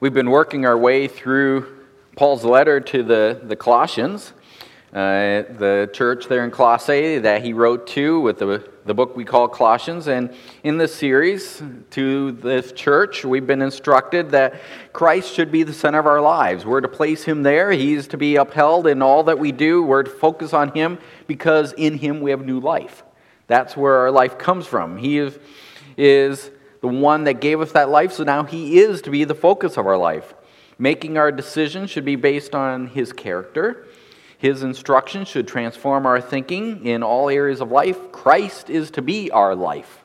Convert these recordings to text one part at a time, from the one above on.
We've been working our way through Paul's letter to the, the Colossians, uh, the church there in Colossae that he wrote to with the, the book we call Colossians. And in this series to this church, we've been instructed that Christ should be the center of our lives. We're to place him there, he's to be upheld in all that we do. We're to focus on him because in him we have new life. That's where our life comes from. He is, is the one that gave us that life, so now He is to be the focus of our life. Making our decisions should be based on His character. His instruction should transform our thinking in all areas of life. Christ is to be our life.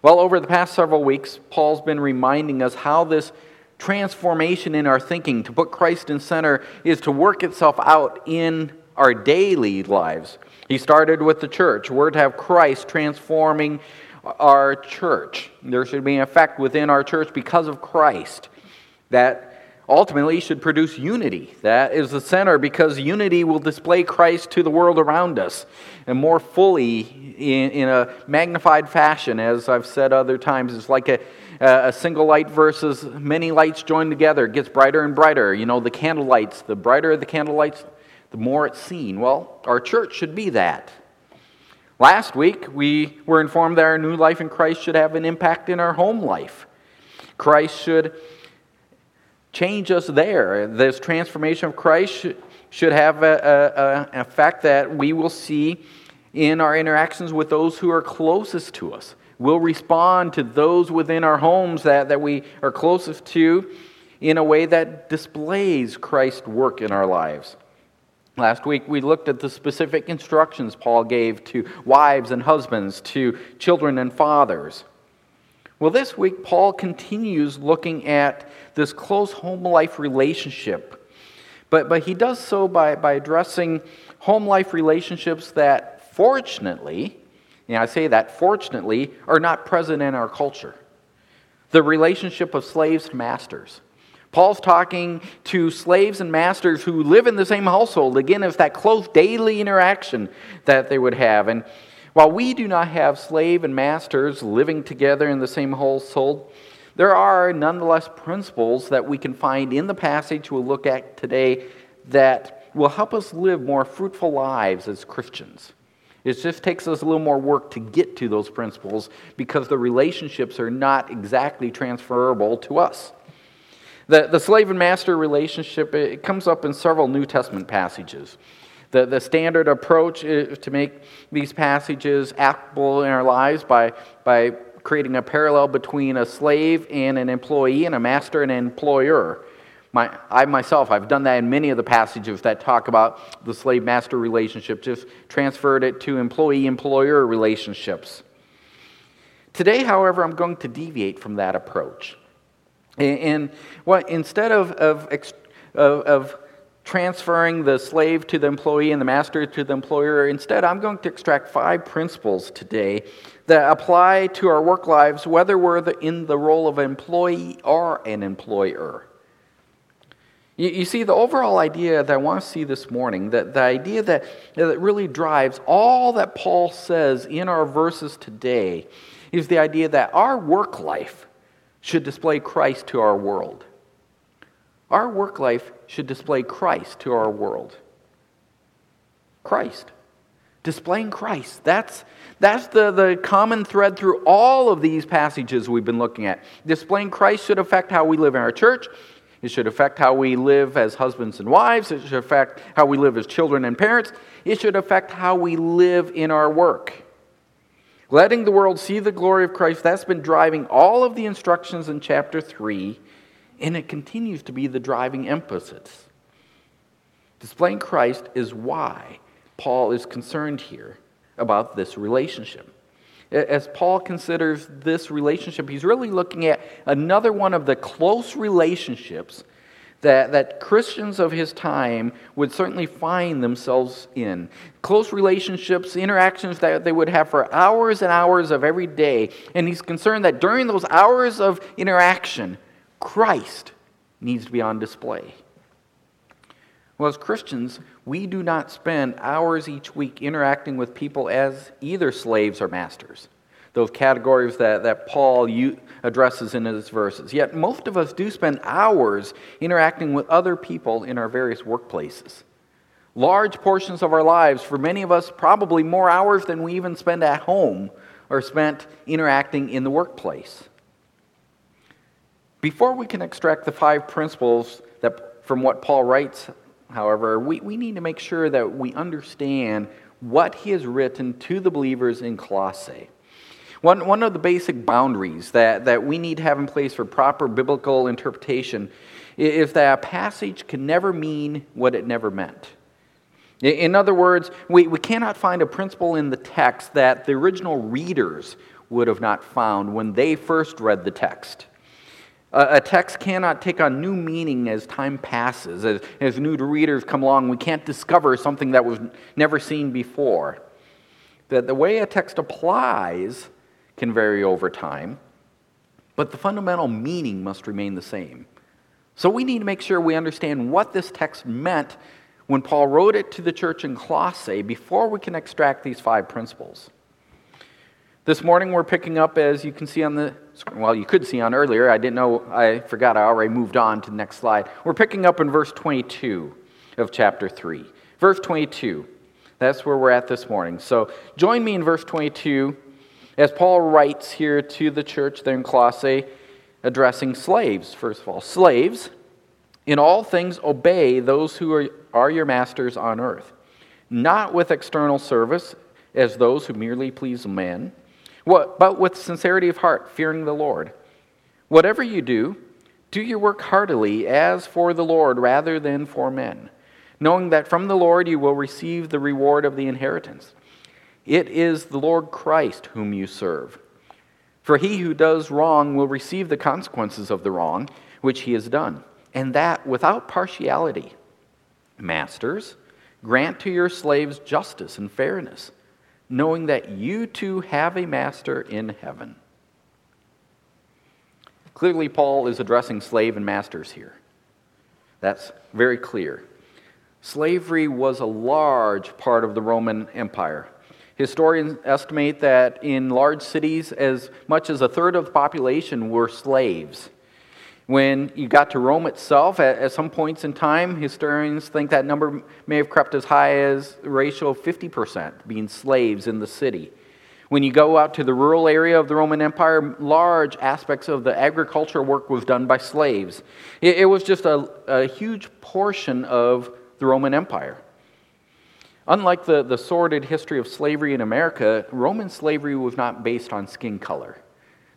Well, over the past several weeks, Paul's been reminding us how this transformation in our thinking, to put Christ in center, is to work itself out in our daily lives. He started with the church. We're to have Christ transforming our church. There should be an effect within our church because of Christ that ultimately should produce unity. That is the center because unity will display Christ to the world around us and more fully in, in a magnified fashion, as I've said other times. It's like a, a single light versus many lights joined together. It gets brighter and brighter. You know, the candle lights, the brighter the candle lights, the more it's seen. Well, our church should be that. Last week, we were informed that our new life in Christ should have an impact in our home life. Christ should change us there. This transformation of Christ should have a, a, an effect that we will see in our interactions with those who are closest to us. We'll respond to those within our homes that, that we are closest to in a way that displays Christ's work in our lives. Last week, we looked at the specific instructions Paul gave to wives and husbands, to children and fathers. Well, this week, Paul continues looking at this close home life relationship. But, but he does so by, by addressing home life relationships that, fortunately, and I say that fortunately, are not present in our culture. The relationship of slaves to masters Paul's talking to slaves and masters who live in the same household. Again, it's that close daily interaction that they would have. And while we do not have slave and masters living together in the same household, there are nonetheless principles that we can find in the passage we'll look at today that will help us live more fruitful lives as Christians. It just takes us a little more work to get to those principles because the relationships are not exactly transferable to us. The, the slave and master relationship, it comes up in several New Testament passages. The, the standard approach is to make these passages applicable in our lives by, by creating a parallel between a slave and an employee and a master and an employer. My, I myself, I've done that in many of the passages that talk about the slave master relationship, just transferred it to employee employer relationships. Today, however, I'm going to deviate from that approach. And what, instead of, of, of, of transferring the slave to the employee and the master to the employer, instead, I'm going to extract five principles today that apply to our work lives, whether we're in the role of employee or an employer. You, you, see, the overall idea that I want to see this morning, that the idea that, that really drives all that Paul says in our verses today, is the idea that our work life should display Christ to our world. Our work life should display Christ to our world. Christ. Displaying Christ. That's, that's the, the common thread through all of these passages we've been looking at. Displaying Christ should affect how we live in our church. It should affect how we live as husbands and wives. It should affect how we live as children and parents. It should affect how we live in our work. Letting the world see the glory of Christ, that's been driving all of the instructions in chapter 3, and it continues to be the driving emphasis. Displaying Christ is why Paul is concerned here about this relationship. As Paul considers this relationship, he's really looking at another one of the close relationships that, that Christians of his time would certainly find themselves in. Close relationships, interactions that they would have for hours and hours of every day. And he's concerned that during those hours of interaction, Christ needs to be on display. Well, as Christians, we do not spend hours each week interacting with people as either slaves or masters. Those categories that, that Paul addresses in his verses. Yet most of us do spend hours interacting with other people in our various workplaces. Large portions of our lives, for many of us, probably more hours than we even spend at home, are spent interacting in the workplace. Before we can extract the five principles that, from what Paul writes, however, we, we need to make sure that we understand what he has written to the believers in Colossae. One, one of the basic boundaries that, that we need to have in place for proper biblical interpretation is that a passage can never mean what it never meant. In other words, we, we cannot find a principle in the text that the original readers would have not found when they first read the text. A, text cannot take on new meaning as time passes. As, as new readers come along, we can't discover something that was never seen before. That the way a text applies can vary over time, but the fundamental meaning must remain the same. So we need to make sure we understand what this text meant when Paul wrote it to the church in Colossae before we can extract these five principles. This morning we're picking up, as you can see on the, well, you could see on earlier. I didn't know, I forgot I already moved on to the next slide. We're picking up in verse 22 of chapter 3. Verse 22. That's where we're at this morning. So join me in verse 22 as Paul writes here to the church there in Colossae, addressing slaves, first of all. Slaves, in all things obey those who are are your masters on earth, not with external service as those who merely please men, but with sincerity of heart, fearing the Lord. Whatever you do, do your work heartily as for the Lord rather than for men, knowing that from the Lord you will receive the reward of the inheritance. It is the Lord Christ whom you serve. For he who does wrong will receive the consequences of the wrong which he has done, and that without partiality. Masters, grant to your slaves justice and fairness, knowing that you too have a master in heaven. Clearly, Paul is addressing slave and masters here. That's very clear. Slavery was a large part of the Roman Empire. Historians estimate that in large cities, as much as a third of the population were slaves. When you got to Rome itself, at, at, some points in time, historians think that number may have crept as high as a ratio of 50% being slaves in the city. When you go out to the rural area of the Roman Empire, large aspects of the agricultural work was done by slaves. It, it was just a, a huge portion of the Roman Empire. Unlike the, the sordid history of slavery in America, Roman slavery was not based on skin color.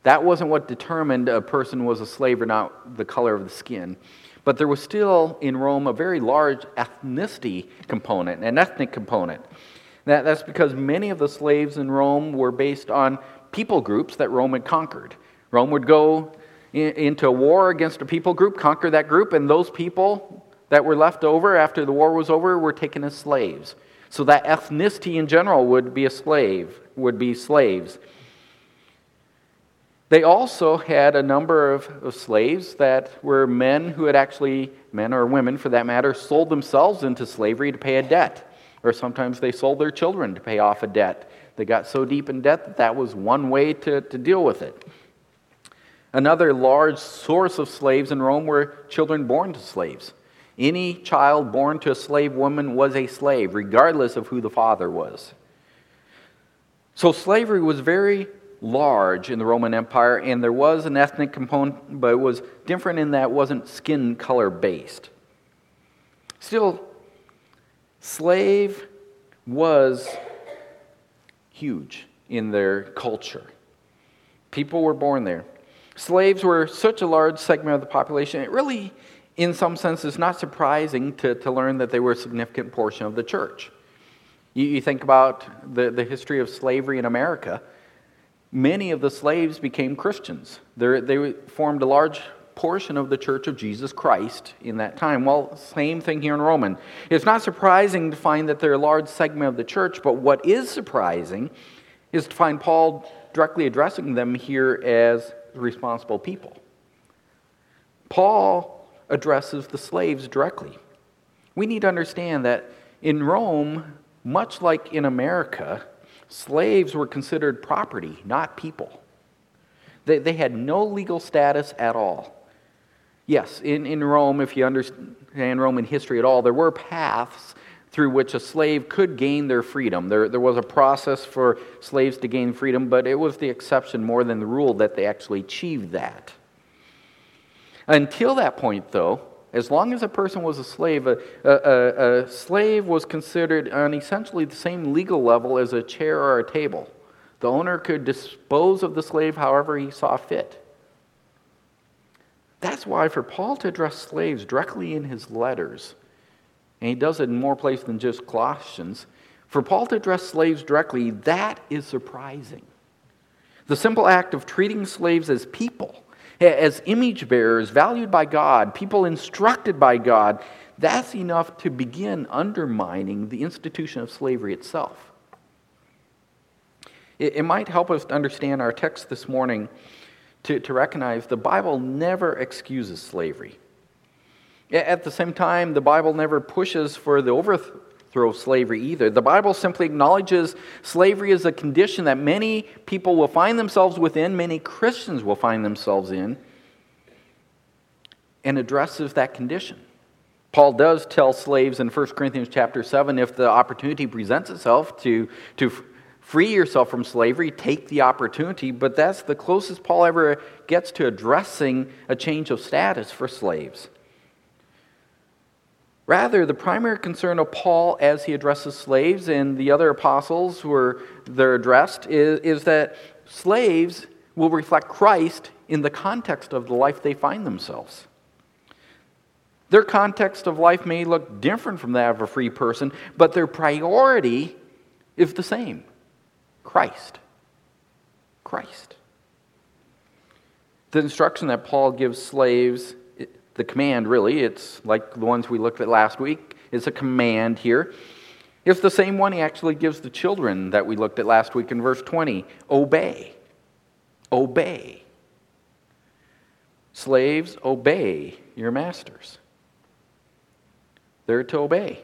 That wasn't what determined a person was a slave or not, the color of the skin. But there was still in Rome a very large ethnicity component, an ethnic component. That, that's because many of the slaves in Rome were based on people groups that Rome had conquered. Rome would go in, into war against a people group, conquer that group, and those people that were left over after the war was over were taken as slaves. So that ethnicity in general would be a slave, would be slaves. They also had a number of, of, slaves that were men who had actually, men or women for that matter, sold themselves into slavery to pay a debt. Or sometimes they sold their children to pay off a debt. They got so deep in debt that that was one way to, to deal with it. Another large source of slaves in Rome were children born to slaves. Any child born to a slave woman was a slave, regardless of who the father was. So slavery was very large in the Roman Empire, and there was an ethnic component, but it was different in that it wasn't skin color based. Still, slave was huge in their culture. People were born there. Slaves were such a large segment of the population, it really, in some sense, is not surprising to, to learn that they were a significant portion of the church. You, you think about the, the history of slavery in America many of the slaves became Christians. They're, they formed a large portion of the church of Jesus Christ in that time. Well, same thing here in Roman. It's not surprising to find that they're a large segment of the church, but what is surprising is to find Paul directly addressing them here as responsible people. Paul addresses the slaves directly. We need to understand that in Rome, much like in America, slaves were considered property, not people. They, they had no legal status at all. Yes, in, in Rome, if you understand Roman history at all, there were paths through which a slave could gain their freedom. There, there was a process for slaves to gain freedom, but it was the exception more than the rule that they actually achieved that. Until that point, though, as long as a person was a slave, a, a, a, slave was considered on essentially the same legal level as a chair or a table. The owner could dispose of the slave however he saw fit. That's why, for Paul to address slaves directly in his letters, and he does it in more places than just Colossians, for Paul to address slaves directly, that is surprising. The simple act of treating slaves as people as image bearers, valued by God, people instructed by God, that's enough to begin undermining the institution of slavery itself. It, it might help us to understand our text this morning to, to recognize the Bible never excuses slavery. At the same time, the Bible never pushes for the of slavery either. The Bible simply acknowledges slavery as a condition that many people will find themselves within, many Christians will find themselves in, and addresses that condition. Paul does tell slaves in 1 Corinthians chapter 7 if the opportunity presents itself to, to free yourself from slavery, take the opportunity, but that's the closest Paul ever gets to addressing a change of status for slaves. Rather, the primary concern of Paul as he addresses slaves and the other apostles who are they're addressed is, is that slaves will reflect Christ in the context of the life they find themselves. Their context of life may look different from that of a free person, but their priority is the same Christ. Christ. The instruction that Paul gives slaves, the command really, it's like the ones we looked at last week, it's a command here. It's the same one he actually gives the children that we looked at last week in verse 20 obey. Obey. Slaves, obey your masters. They're to obey.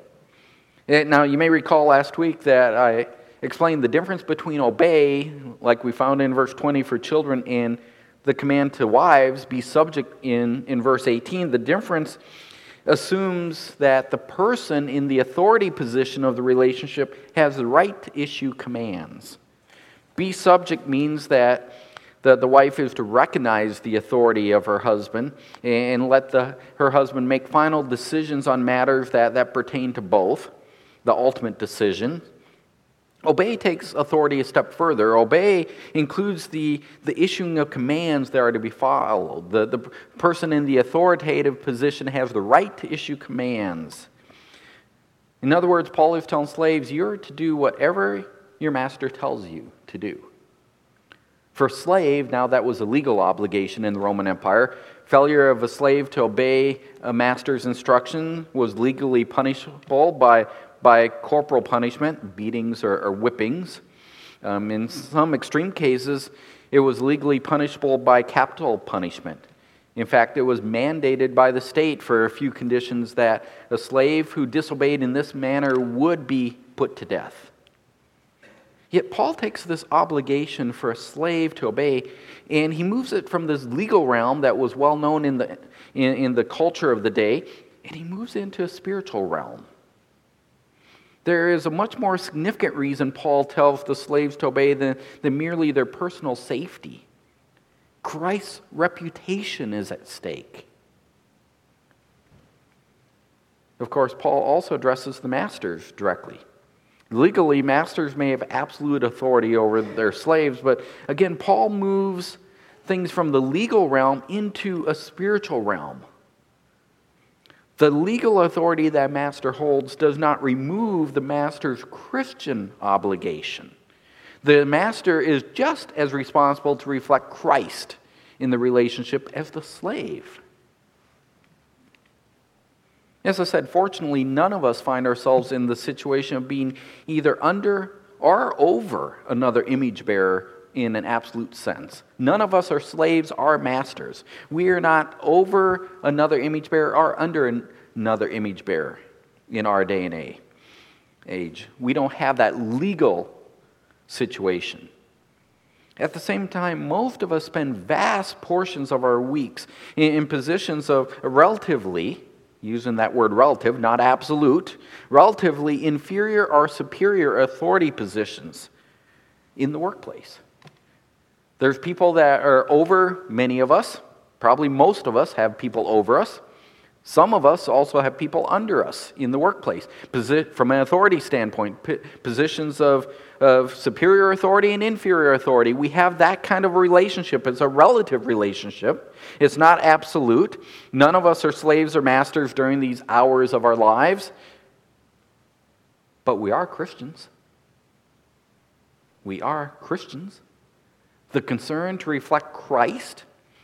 Eh, now, you may recall last week that I explained the difference between obey, like we found in verse 20 for children, and the command to wives be subject in, in verse 18. The difference assumes that the person in the authority position of the relationship has the right to issue commands. Be subject means that the, the wife is to recognize the authority of her husband and let the, her husband make final decisions on matters that, that pertain to both, the ultimate decision. Obey takes authority a step further. Obey includes the, the issuing of commands that are to be followed. The, the person in the authoritative position has the right to issue commands. In other words, Paul is telling slaves, you're to do whatever your master tells you to do. For slave, now that was a legal obligation in the Roman Empire. Failure of a slave to obey a master's instruction was legally punishable by, by corporal punishment, beatings or, or whippings. Um, in some extreme cases, it was legally punishable by capital punishment. In fact, it was mandated by the state for a few conditions that a slave who disobeyed in this manner would be put to death. Yet Paul takes this obligation for a slave to obey and he moves it from this legal realm that was well known in the, in, in the culture of the day and he moves into a spiritual realm. There is a much more significant reason Paul tells the slaves to obey than, than merely their personal safety. Christ's reputation is at stake. Of course, Paul also addresses the masters directly. Legally, masters may have absolute authority over their slaves, but again, Paul moves things from the legal realm into a spiritual realm. The legal authority that master holds does not remove the master's Christian obligation. The master is just as responsible to reflect Christ in the relationship as the slave. As I said, fortunately, none of us find ourselves in the situation of being either under or over another image bearer in an absolute sense. None of us are slaves or masters. We are not over another image bearer or under another image bearer in our day and age. We don't have that legal situation. At the same time, most of us spend vast portions of our weeks in, positions of relatively, using that word relative, not absolute, relatively inferior or superior authority positions in the workplace. There's people that are over many of us, probably most of us have people over us. Some of us also have people under us in the workplace. From an authority standpoint, positions of, of superior authority and inferior authority, we have that kind of relationship. It's a relative relationship, it's not absolute. None of us are slaves or masters during these hours of our lives, but we are Christians. We are Christians. The concern to reflect Christ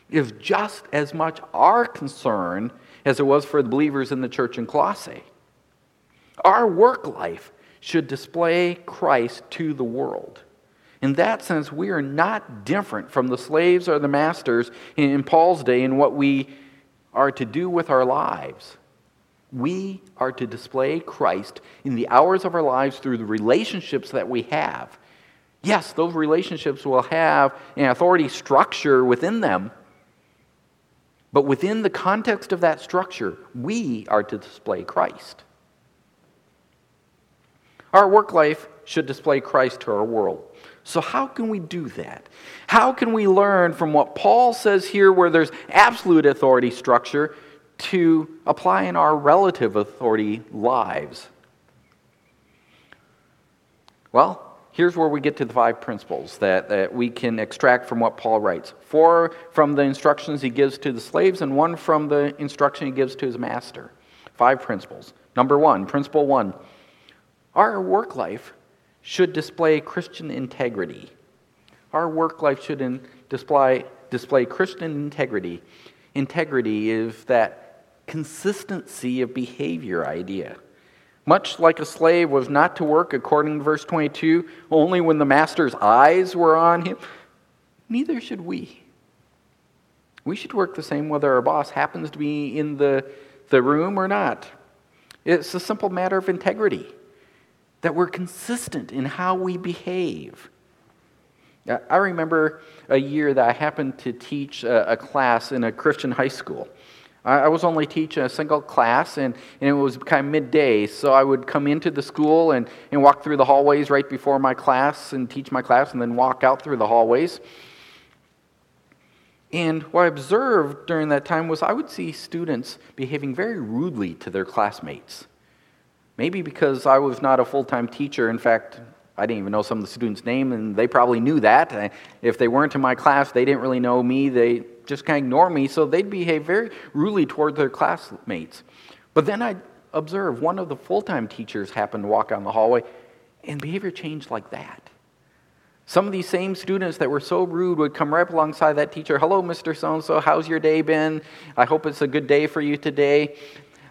is just as much our concern as it was for the believers in the church in Colossae. Our work life should display Christ to the world. In that sense, we are not different from the slaves or the masters in Paul's day in what we are to do with our lives. We are to display Christ in the hours of our lives through the relationships that we have. Yes, those relationships will have an authority structure within them, but within the context of that structure, we are to display Christ. Our work life should display Christ to our world. So, how can we do that? How can we learn from what Paul says here, where there's absolute authority structure, to apply in our relative authority lives? Well, here's where we get to the five principles that, that we can extract from what Paul writes four from the instructions he gives to the slaves, and one from the instruction he gives to his master. Five principles. Number one, principle one our work life should display Christian integrity. Our work life should in, display, display Christian integrity. Integrity is that consistency of behavior idea. Much like a slave was not to work, according to verse 22, only when the master's eyes were on him, neither should we. We should work the same whether our boss happens to be in the, the room or not. It's a simple matter of integrity, that we're consistent in how we behave. I remember a year that I happened to teach a, a class in a Christian high school. I was only teaching a single class, and, and it was kind of midday, so I would come into the school and, and walk through the hallways right before my class and teach my class, and then walk out through the hallways. And what I observed during that time was I would see students behaving very rudely to their classmates. Maybe because I was not a full time teacher. In fact, I didn't even know some of the students' name, and they probably knew that. If they weren't in my class, they didn't really know me. They just kind of ignore me, so they'd behave very rudely toward their classmates. But then I'd observe one of the full time teachers happened to walk down the hallway, and behavior changed like that. Some of these same students that were so rude would come right alongside that teacher. Hello, Mr. So and so, how's your day been? I hope it's a good day for you today.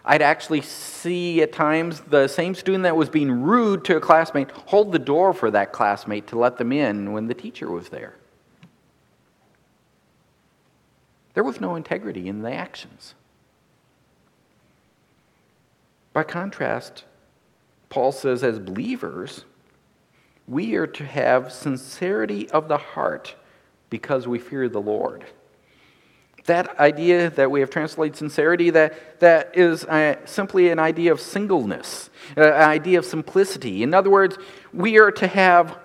I'd actually see at times the same student that was being rude to a classmate hold the door for that classmate to let them in when the teacher was there. There was no integrity in the actions. By contrast, Paul says, as believers, we are to have sincerity of the heart because we fear the Lord. That idea that we have translated sincerity, that, that is uh, simply an idea of singleness, uh, an idea of simplicity. In other words, we are to have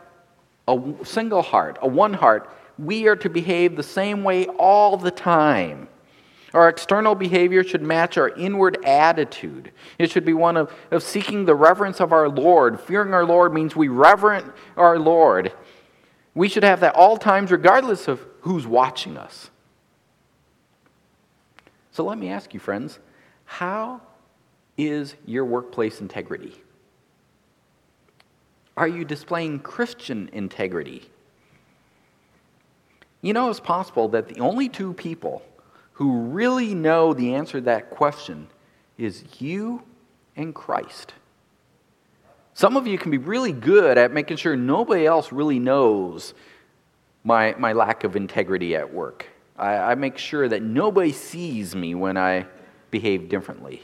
a single heart, a one heart, we are to behave the same way all the time. Our external behavior should match our inward attitude. It should be one of, of seeking the reverence of our Lord. Fearing our Lord means we reverent our Lord. We should have that all times, regardless of who's watching us. So let me ask you, friends, how is your workplace integrity? Are you displaying Christian integrity? You know, it's possible that the only two people who really know the answer to that question is you and Christ. Some of you can be really good at making sure nobody else really knows my, my lack of integrity at work. I, I make sure that nobody sees me when I behave differently.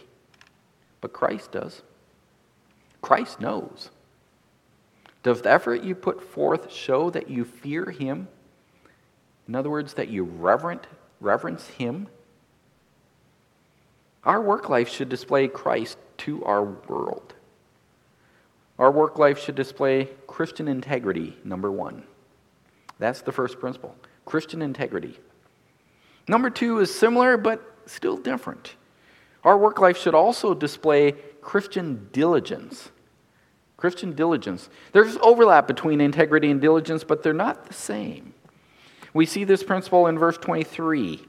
But Christ does. Christ knows. Does the effort you put forth show that you fear Him? In other words, that you reverent, reverence Him? Our work life should display Christ to our world. Our work life should display Christian integrity, number one. That's the first principle Christian integrity. Number two is similar but still different. Our work life should also display Christian diligence. Christian diligence. There's overlap between integrity and diligence, but they're not the same. We see this principle in verse 23.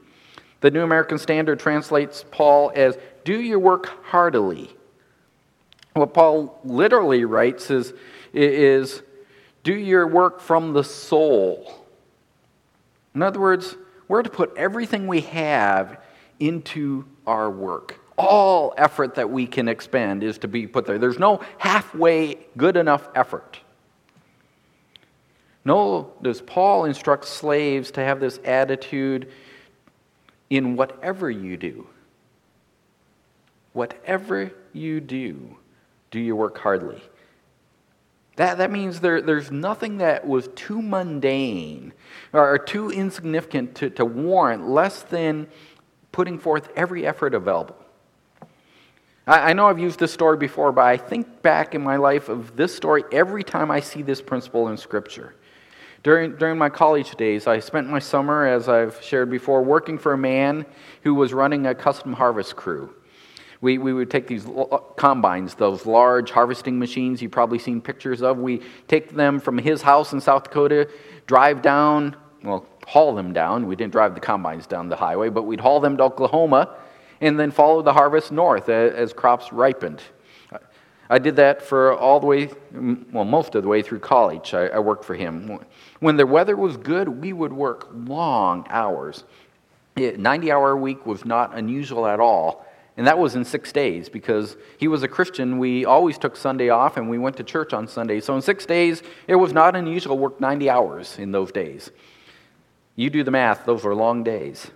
The New American Standard translates Paul as, Do your work heartily. What Paul literally writes is, is Do your work from the soul. In other words, we're to put everything we have into our work. All effort that we can expend is to be put there. There's no halfway good enough effort. No, does Paul instruct slaves to have this attitude in whatever you do? Whatever you do, do your work hardly. That, that means there, there's nothing that was too mundane or too insignificant to, to warrant less than putting forth every effort available. I, I know I've used this story before, but I think back in my life of this story every time I see this principle in Scripture. During, during my college days, I spent my summer, as I've shared before, working for a man who was running a custom harvest crew. We, we would take these combines, those large harvesting machines you've probably seen pictures of. We take them from his house in South Dakota, drive down, well, haul them down. We didn't drive the combines down the highway, but we'd haul them to Oklahoma and then follow the harvest north as, as crops ripened. I did that for all the way, well, most of the way through college. I, I worked for him. When the weather was good, we would work long hours. 90 hour week was not unusual at all. And that was in six days because he was a Christian. We always took Sunday off and we went to church on Sunday. So in six days, it was not unusual to work 90 hours in those days. You do the math, those were long days.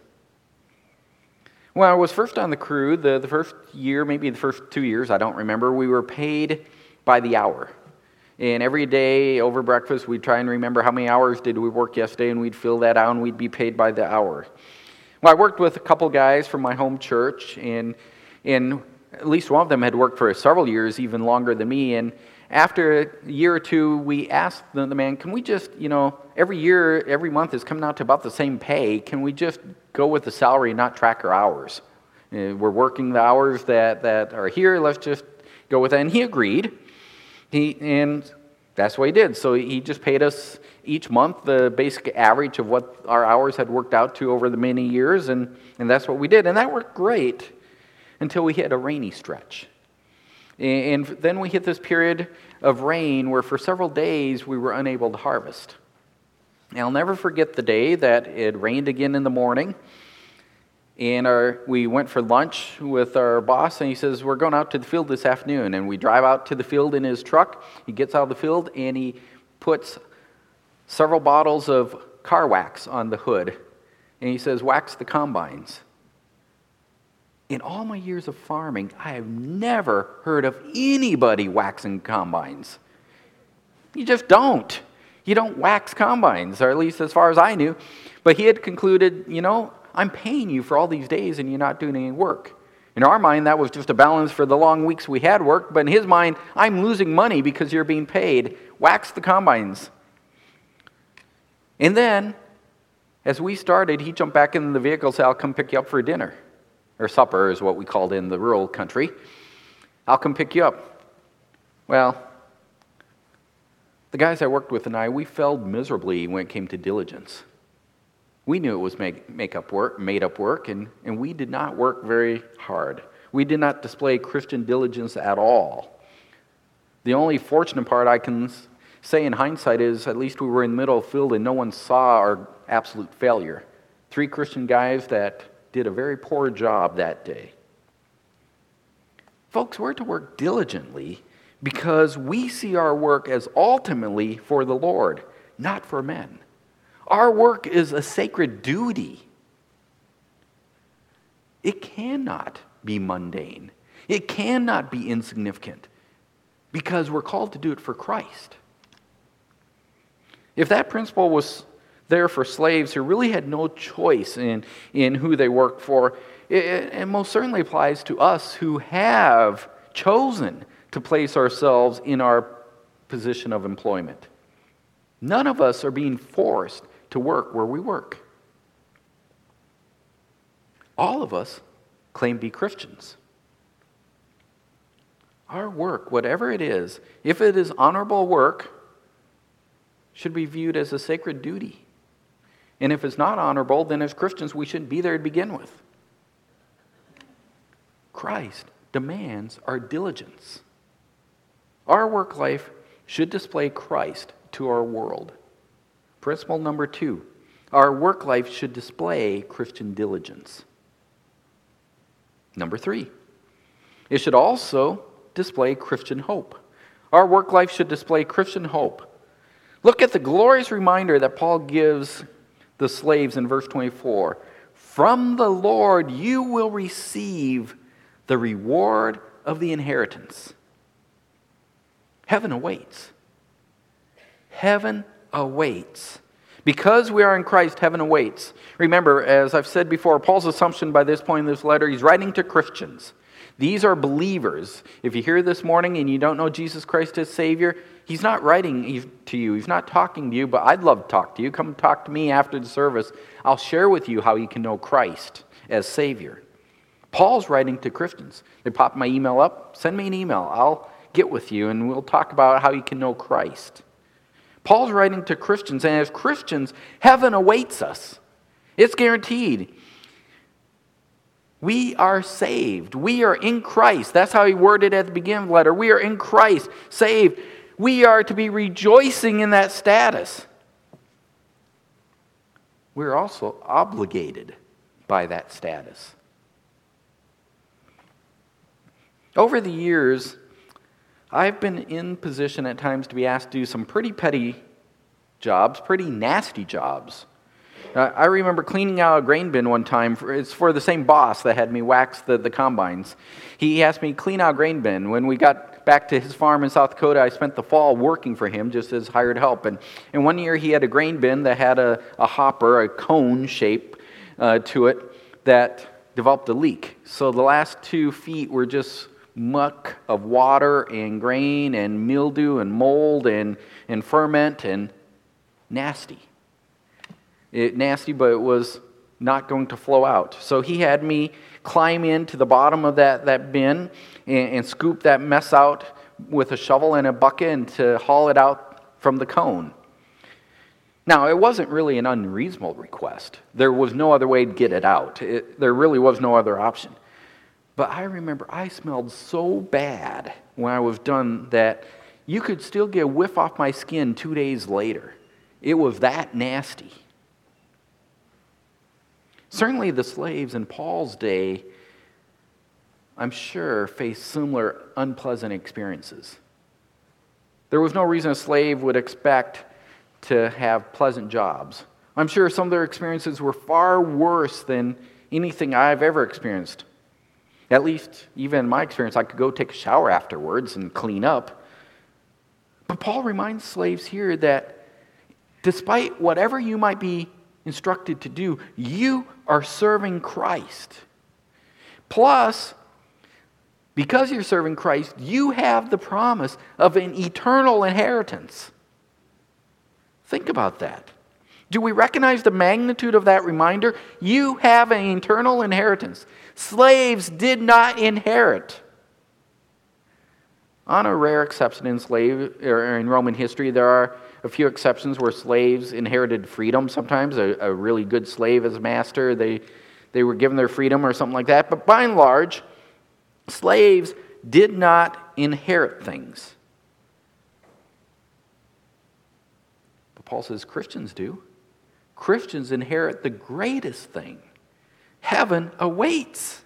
When I was first on the crew, the, the first year, maybe the first two years, I don't remember, we were paid by the hour. And every day over breakfast, we'd try and remember how many hours did we work yesterday, and we'd fill that out, and we'd be paid by the hour. Well, I worked with a couple guys from my home church, and, and at least one of them had worked for several years, even longer than me. And after a year or two, we asked the, the man, can we just, you know, every year, every month is coming out to about the same pay. Can we just go with the salary and not track our hours? Uh, we're working the hours that, that are here. Let's just go with that. And he agreed. He, and that's what he did. So he just paid us each month the basic average of what our hours had worked out to over the many years. And, and that's what we did. And that worked great until we hit a rainy stretch. And then we hit this period of rain where for several days we were unable to harvest. I'll never forget the day that it rained again in the morning. And our, we went for lunch with our boss, and he says, We're going out to the field this afternoon. And we drive out to the field in his truck. He gets out of the field and he puts several bottles of car wax on the hood. And he says, Wax the combines in all my years of farming, I have never heard of anybody waxing combines. You just don't. You don't wax combines, or at least as far as I knew. But he had concluded, you know, I'm paying you for all these days and you're not doing any work. In our mind, that was just a balance for the long weeks we had work, but in his mind, I'm losing money because you're being paid. Wax the combines. And then, as we started, he jumped back in the vehicle and said, I'll come pick you up for dinner or supper is what we called in the rural country. I'll come pick you up. Well, the guys I worked with and I, we failed miserably when it came to diligence. We knew it was make, make up work, made up work, and, and we did not work very hard. We did not display Christian diligence at all. The only fortunate part I can say in hindsight is at least we were in the middle of the field and no one saw our absolute failure. Three Christian guys that did a very poor job that day. Folks, we're to work diligently because we see our work as ultimately for the Lord, not for men. Our work is a sacred duty. It cannot be mundane, it cannot be insignificant because we're called to do it for Christ. If that principle was there for slaves who really had no choice in, in who they worked for, it, it most certainly applies to us who have chosen to place ourselves in our position of employment. None of us are being forced to work where we work. All of us claim to be Christians. Our work, whatever it is, if it is honorable work, should be viewed as a sacred duty. And if it's not honorable, then as Christians, we shouldn't be there to begin with. Christ demands our diligence. Our work life should display Christ to our world. Principle number two our work life should display Christian diligence. Number three, it should also display Christian hope. Our work life should display Christian hope. Look at the glorious reminder that Paul gives the slaves in verse 24 From the Lord you will receive the reward of the inheritance. Heaven awaits. Heaven awaits. Because we are in Christ, heaven awaits. Remember, as I've said before, Paul's assumption by this point in this letter, he's writing to Christians. These are believers. If you hear this morning and you don't know Jesus Christ as Savior, he's not writing to you. He's not talking to you, but I'd love to talk to you. Come talk to me after the service. I'll share with you how you can know Christ as Savior. Paul's writing to Christians. They pop my email up, send me an email. I'll get with you and we'll talk about how you can know Christ. Paul's writing to Christians, and as Christians, heaven awaits us. It's guaranteed. We are saved. We are in Christ. That's how he worded at the beginning of the letter. We are in Christ, saved. We are to be rejoicing in that status. We're also obligated by that status. Over the years, I've been in position at times to be asked to do some pretty petty jobs, pretty nasty jobs. Uh, I remember cleaning out a grain bin one time. For, it's for the same boss that had me wax the, the combines. He asked me to clean out a grain bin. When we got back to his farm in South Dakota, I spent the fall working for him just as hired help. And, and one year he had a grain bin that had a, a hopper, a cone shape uh, to it, that developed a leak. So the last two feet were just muck of water and grain and mildew and mold and, and ferment and nasty. It, nasty, but it was not going to flow out. So he had me climb into the bottom of that, that bin and, and scoop that mess out with a shovel and a bucket and to haul it out from the cone. Now, it wasn't really an unreasonable request. There was no other way to get it out. It, there really was no other option. But I remember I smelled so bad when I was done that you could still get a whiff off my skin two days later. It was that nasty. Certainly, the slaves in Paul's day, I'm sure, faced similar unpleasant experiences. There was no reason a slave would expect to have pleasant jobs. I'm sure some of their experiences were far worse than anything I've ever experienced. At least, even in my experience, I could go take a shower afterwards and clean up. But Paul reminds slaves here that despite whatever you might be instructed to do, you are serving Christ. Plus, because you're serving Christ, you have the promise of an eternal inheritance. Think about that. Do we recognize the magnitude of that reminder? You have an eternal inheritance. Slaves did not inherit. On a rare exception in slave or in Roman history, there are a few exceptions where slaves inherited freedom. Sometimes a, a really good slave as master, they they were given their freedom or something like that. But by and large, slaves did not inherit things. But Paul says Christians do. Christians inherit the greatest thing heaven awaits.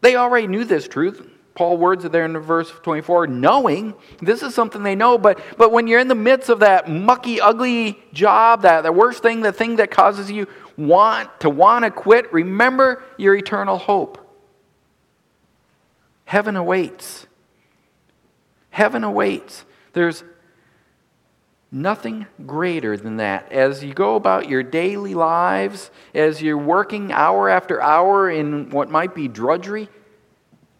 They already knew this truth. Paul words it there in verse 24, knowing this is something they know, but, but when you're in the midst of that mucky, ugly job, that the worst thing, the thing that causes you want to want to quit, remember your eternal hope. Heaven awaits. Heaven awaits. There's Nothing greater than that. As you go about your daily lives, as you're working hour after hour in what might be drudgery,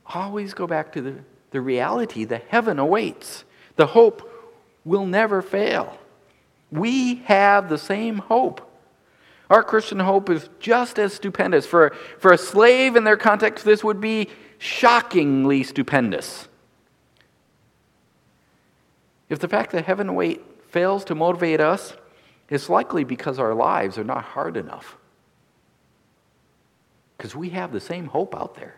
always go back to the, the reality the heaven awaits. The hope will never fail. We have the same hope. Our Christian hope is just as stupendous. For, for a slave in their context, this would be shockingly stupendous. If the fact that heaven await fails to motivate us, it's likely because our lives are not hard enough. Because we have the same hope out there.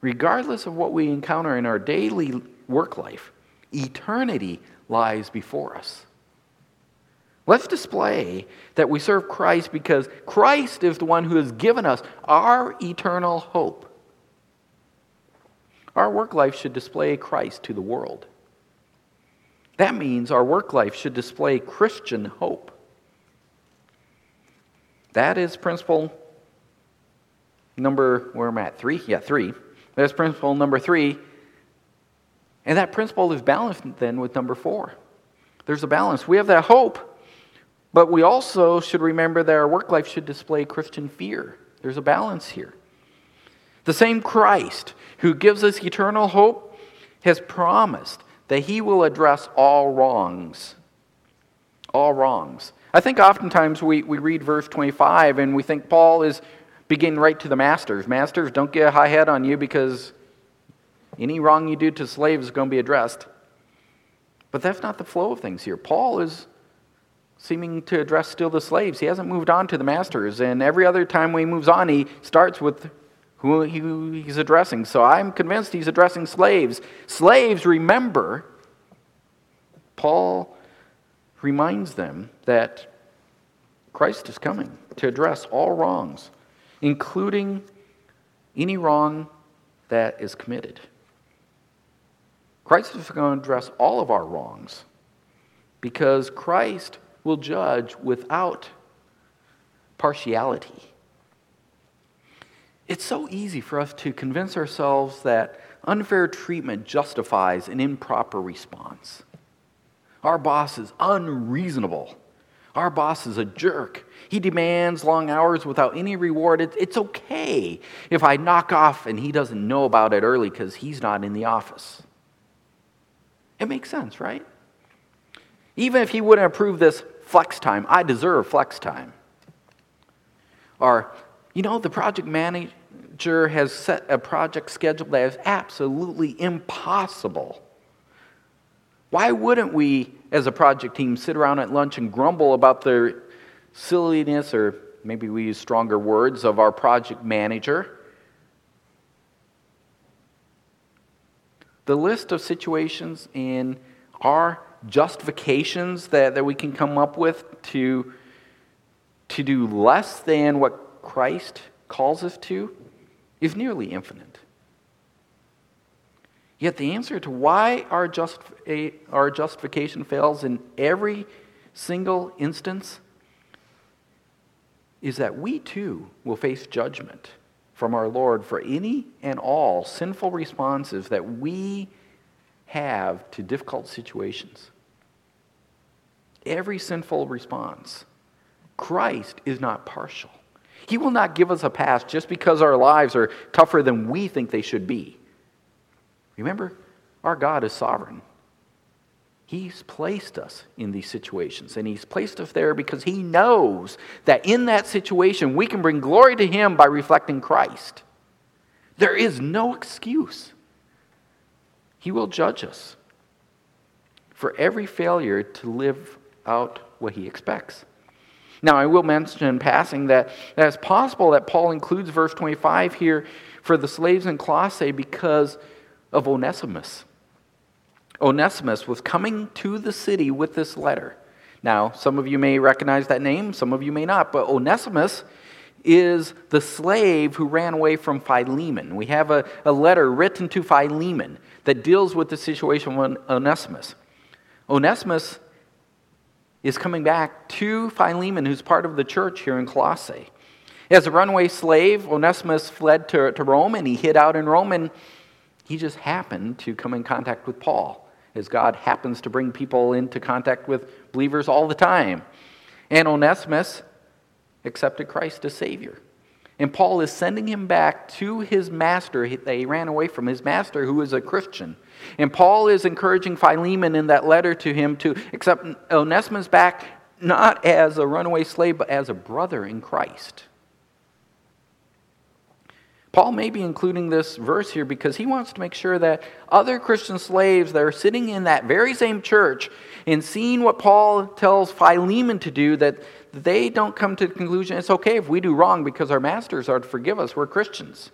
Regardless of what we encounter in our daily work life, eternity lies before us. Let's display that we serve Christ because Christ is the one who has given us our eternal hope. Our work life should display Christ to the world. That means our work life should display Christian hope. That is principle number, where am I at? Three? Yeah, three. That's principle number three. And that principle is balanced then with number four. There's a balance. We have that hope, but we also should remember that our work life should display Christian fear. There's a balance here. The same Christ who gives us eternal hope has promised that he will address all wrongs. All wrongs. I think oftentimes we, we read verse 25 and we think Paul is beginning right to the masters. Masters, don't get a high head on you because any wrong you do to slaves is going to be addressed. But that's not the flow of things here. Paul is seeming to address still the slaves. He hasn't moved on to the masters. And every other time he moves on, he starts with who he's addressing. So I'm convinced he's addressing slaves. Slaves, remember, Paul reminds them that Christ is coming to address all wrongs, including any wrong that is committed. Christ is going to address all of our wrongs because Christ will judge without partiality. It's so easy for us to convince ourselves that unfair treatment justifies an improper response. Our boss is unreasonable. Our boss is a jerk. He demands long hours without any reward. It's okay if I knock off and he doesn't know about it early because he's not in the office. It makes sense, right? Even if he wouldn't approve this flex time, I deserve flex time. Or, you know, the project manager has set a project schedule that is absolutely impossible. Why wouldn't we, as a project team, sit around at lunch and grumble about the silliness, or maybe we use stronger words, of our project manager? The list of situations in our justifications that, that we can come up with to, to do less than what Christ calls us to is nearly infinite. Yet the answer to why our, just, our justification fails in every single instance is that we too will face judgment from our Lord for any and all sinful responses that we have to difficult situations. Every sinful response. Christ is not partial. He will not give us a pass just because our lives are tougher than we think they should be. Remember, our God is sovereign. He's placed us in these situations, and He's placed us there because He knows that in that situation we can bring glory to Him by reflecting Christ. There is no excuse. He will judge us for every failure to live out what He expects. Now, I will mention in passing that, that it's possible that Paul includes verse 25 here for the slaves in Colossae because of Onesimus. Onesimus was coming to the city with this letter. Now, some of you may recognize that name, some of you may not, but Onesimus is the slave who ran away from Philemon. We have a, a letter written to Philemon that deals with the situation of Onesimus. Onesimus is coming back to Philemon, who's part of the church here in Colossae. As a runaway slave, Onesimus fled to, to Rome and he hid out in Rome, and he just happened to come in contact with Paul. as God happens to bring people into contact with believers all the time. And Onesimus accepted Christ as Savior. And Paul is sending him back to his master that he ran away from, his master who is a Christian. And Paul is encouraging Philemon in that letter to him to accept Onesimus back not as a runaway slave, but as a brother in Christ. Paul may be including this verse here because he wants to make sure that other Christian slaves that are sitting in that very same church and seeing what Paul tells Philemon to do, that they don't come to the conclusion it's okay if we do wrong because our masters are to forgive us. We're Christians.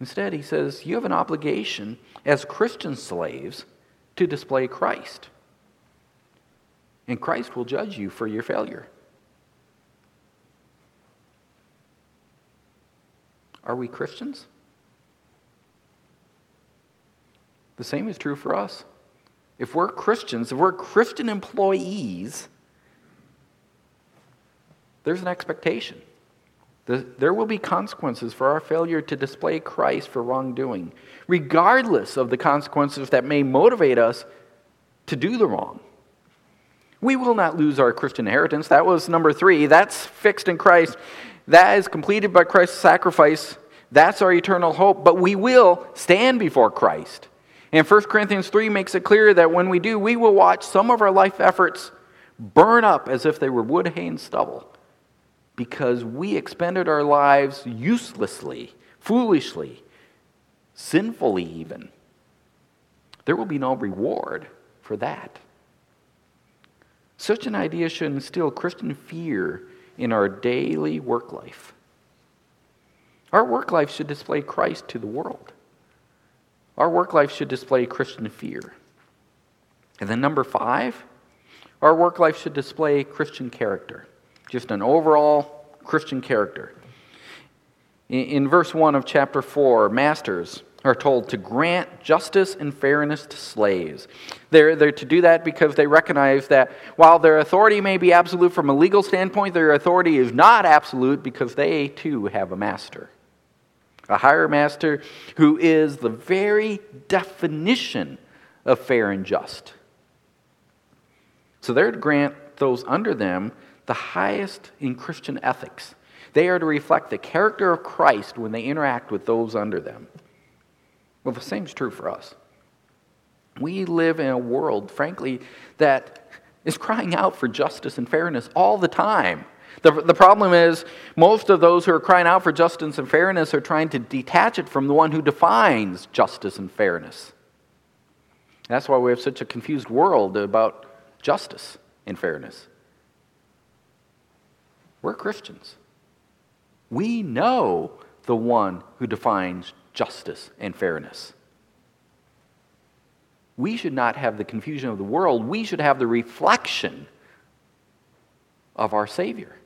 Instead, he says, You have an obligation as Christian slaves to display Christ. And Christ will judge you for your failure. Are we Christians? The same is true for us. If we're Christians, if we're Christian employees, there's an expectation. There will be consequences for our failure to display Christ for wrongdoing, regardless of the consequences that may motivate us to do the wrong. We will not lose our Christian inheritance. That was number three. That's fixed in Christ. That is completed by Christ's sacrifice. That's our eternal hope. But we will stand before Christ. And 1 Corinthians 3 makes it clear that when we do, we will watch some of our life efforts burn up as if they were wood, hay, and stubble because we expended our lives uselessly, foolishly, sinfully, even. There will be no reward for that. Such an idea should instill Christian fear in our daily work life. Our work life should display Christ to the world. Our work life should display Christian fear. And then, number five, our work life should display Christian character, just an overall Christian character. In, in verse 1 of chapter 4, masters, are told to grant justice and fairness to slaves. They're, they're to do that because they recognize that while their authority may be absolute from a legal standpoint, their authority is not absolute because they too have a master. A higher master who is the very definition of fair and just. So they're to grant those under them the highest in Christian ethics. They are to reflect the character of Christ when they interact with those under them. Well, the same is true for us. We live in a world, frankly, that is crying out for justice and fairness all the time. The, the problem is, most of those who are crying out for justice and fairness are trying to detach it from the one who defines justice and fairness. That's why we have such a confused world about justice and fairness. We're Christians. We know the one who defines justice and fairness. We should not have the confusion of the world. We should have the reflection of our Savior.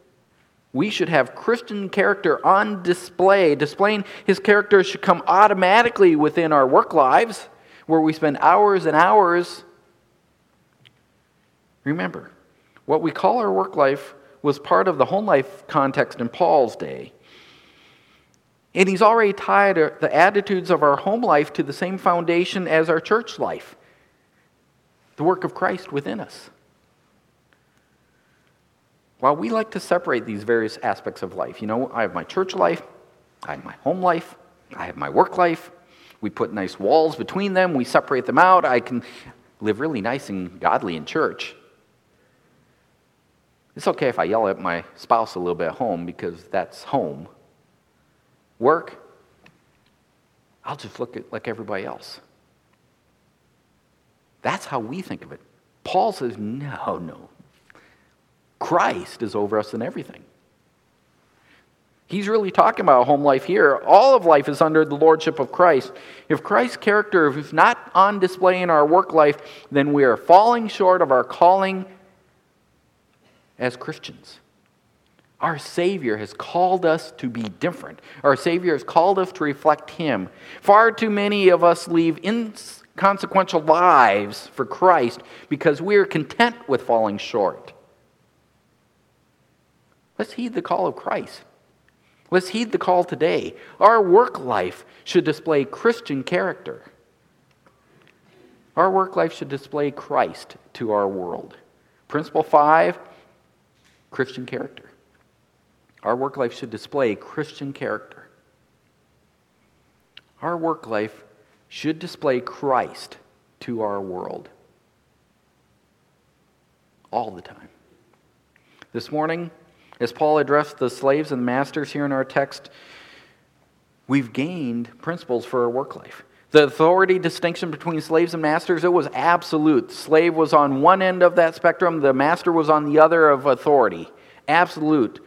We should have Christian character on display. Displaying his character should come automatically within our work lives, where we spend hours and hours. Remember, what we call our work life was part of the home life context in Paul's day. And he's already tied the attitudes of our home life to the same foundation as our church life the work of Christ within us. While we like to separate these various aspects of life, you know, I have my church life, I have my home life, I have my work life. We put nice walls between them, we separate them out. I can live really nice and godly in church. It's okay if I yell at my spouse a little bit at home because that's home work, I'll just look at, like everybody else. That's how we think of it. Paul says, no, no. Christ is over us in everything. He's really talking about home life here. All of life is under the lordship of Christ. If Christ's character is not on display in our work life, then we are falling short of our calling as Christians. Our Savior has called us to be different. Our Savior has called us to reflect Him. Far too many of us leave inconsequential lives for Christ because we are content with falling short. Let's heed the call of Christ. Let's heed the call today. Our work life should display Christian character. Our work life should display Christ to our world. Principle five Christian character. Our work life should display Christian character. Our work life should display Christ to our world all the time. This morning, as Paul addressed the slaves and masters here in our text, we've gained principles for our work life. The authority distinction between slaves and masters, it was absolute. Slave was on one end of that spectrum, the master was on the other of authority. Absolute.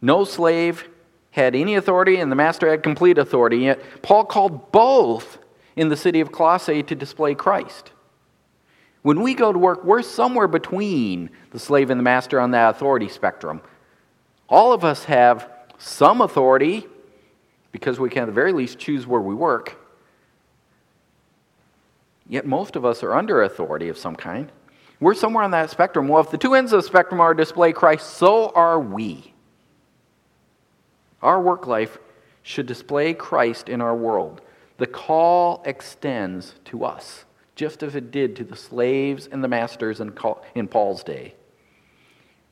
No slave had any authority, and the master had complete authority. Yet Paul called both in the city of Colossae to display Christ. When we go to work, we're somewhere between the slave and the master on that authority spectrum. All of us have some authority because we can, at the very least, choose where we work. Yet most of us are under authority of some kind. We're somewhere on that spectrum. Well, if the two ends of the spectrum are display Christ, so are we. Our work life should display Christ in our world. The call extends to us, just as it did to the slaves and the masters in, Paul's day.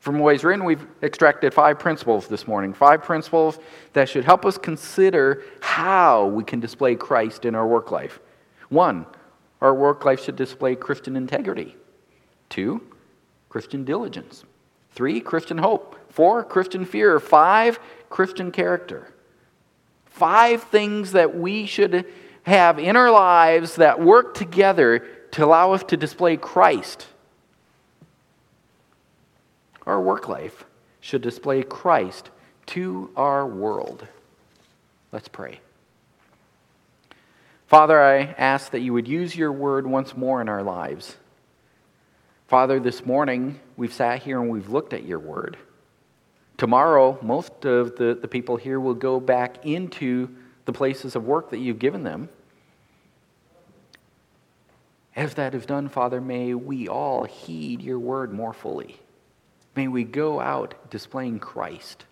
From what is written, we've extracted five principles this morning. Five principles that should help us consider how we can display Christ in our work life. One, our work life should display Christian integrity. Two, Christian diligence. Three, Christian hope. Four, Christian fear. Five, Christian character. Five things that we should have in our lives that work together to allow us to display Christ. Our work life should display Christ to our world. Let's pray. Father, I ask that you would use your word once more in our lives. Father, this morning we've sat here and we've looked at your word. Tomorrow, most of the, the people here will go back into the places of work that you've given them. As that is done, Father, may we all heed your word more fully. May we go out displaying Christ.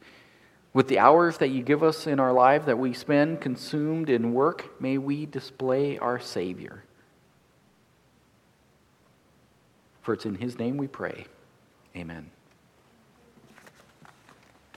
With the hours that you give us in our life that we spend consumed in work, may we display our Savior. For it's in His name we pray. Amen.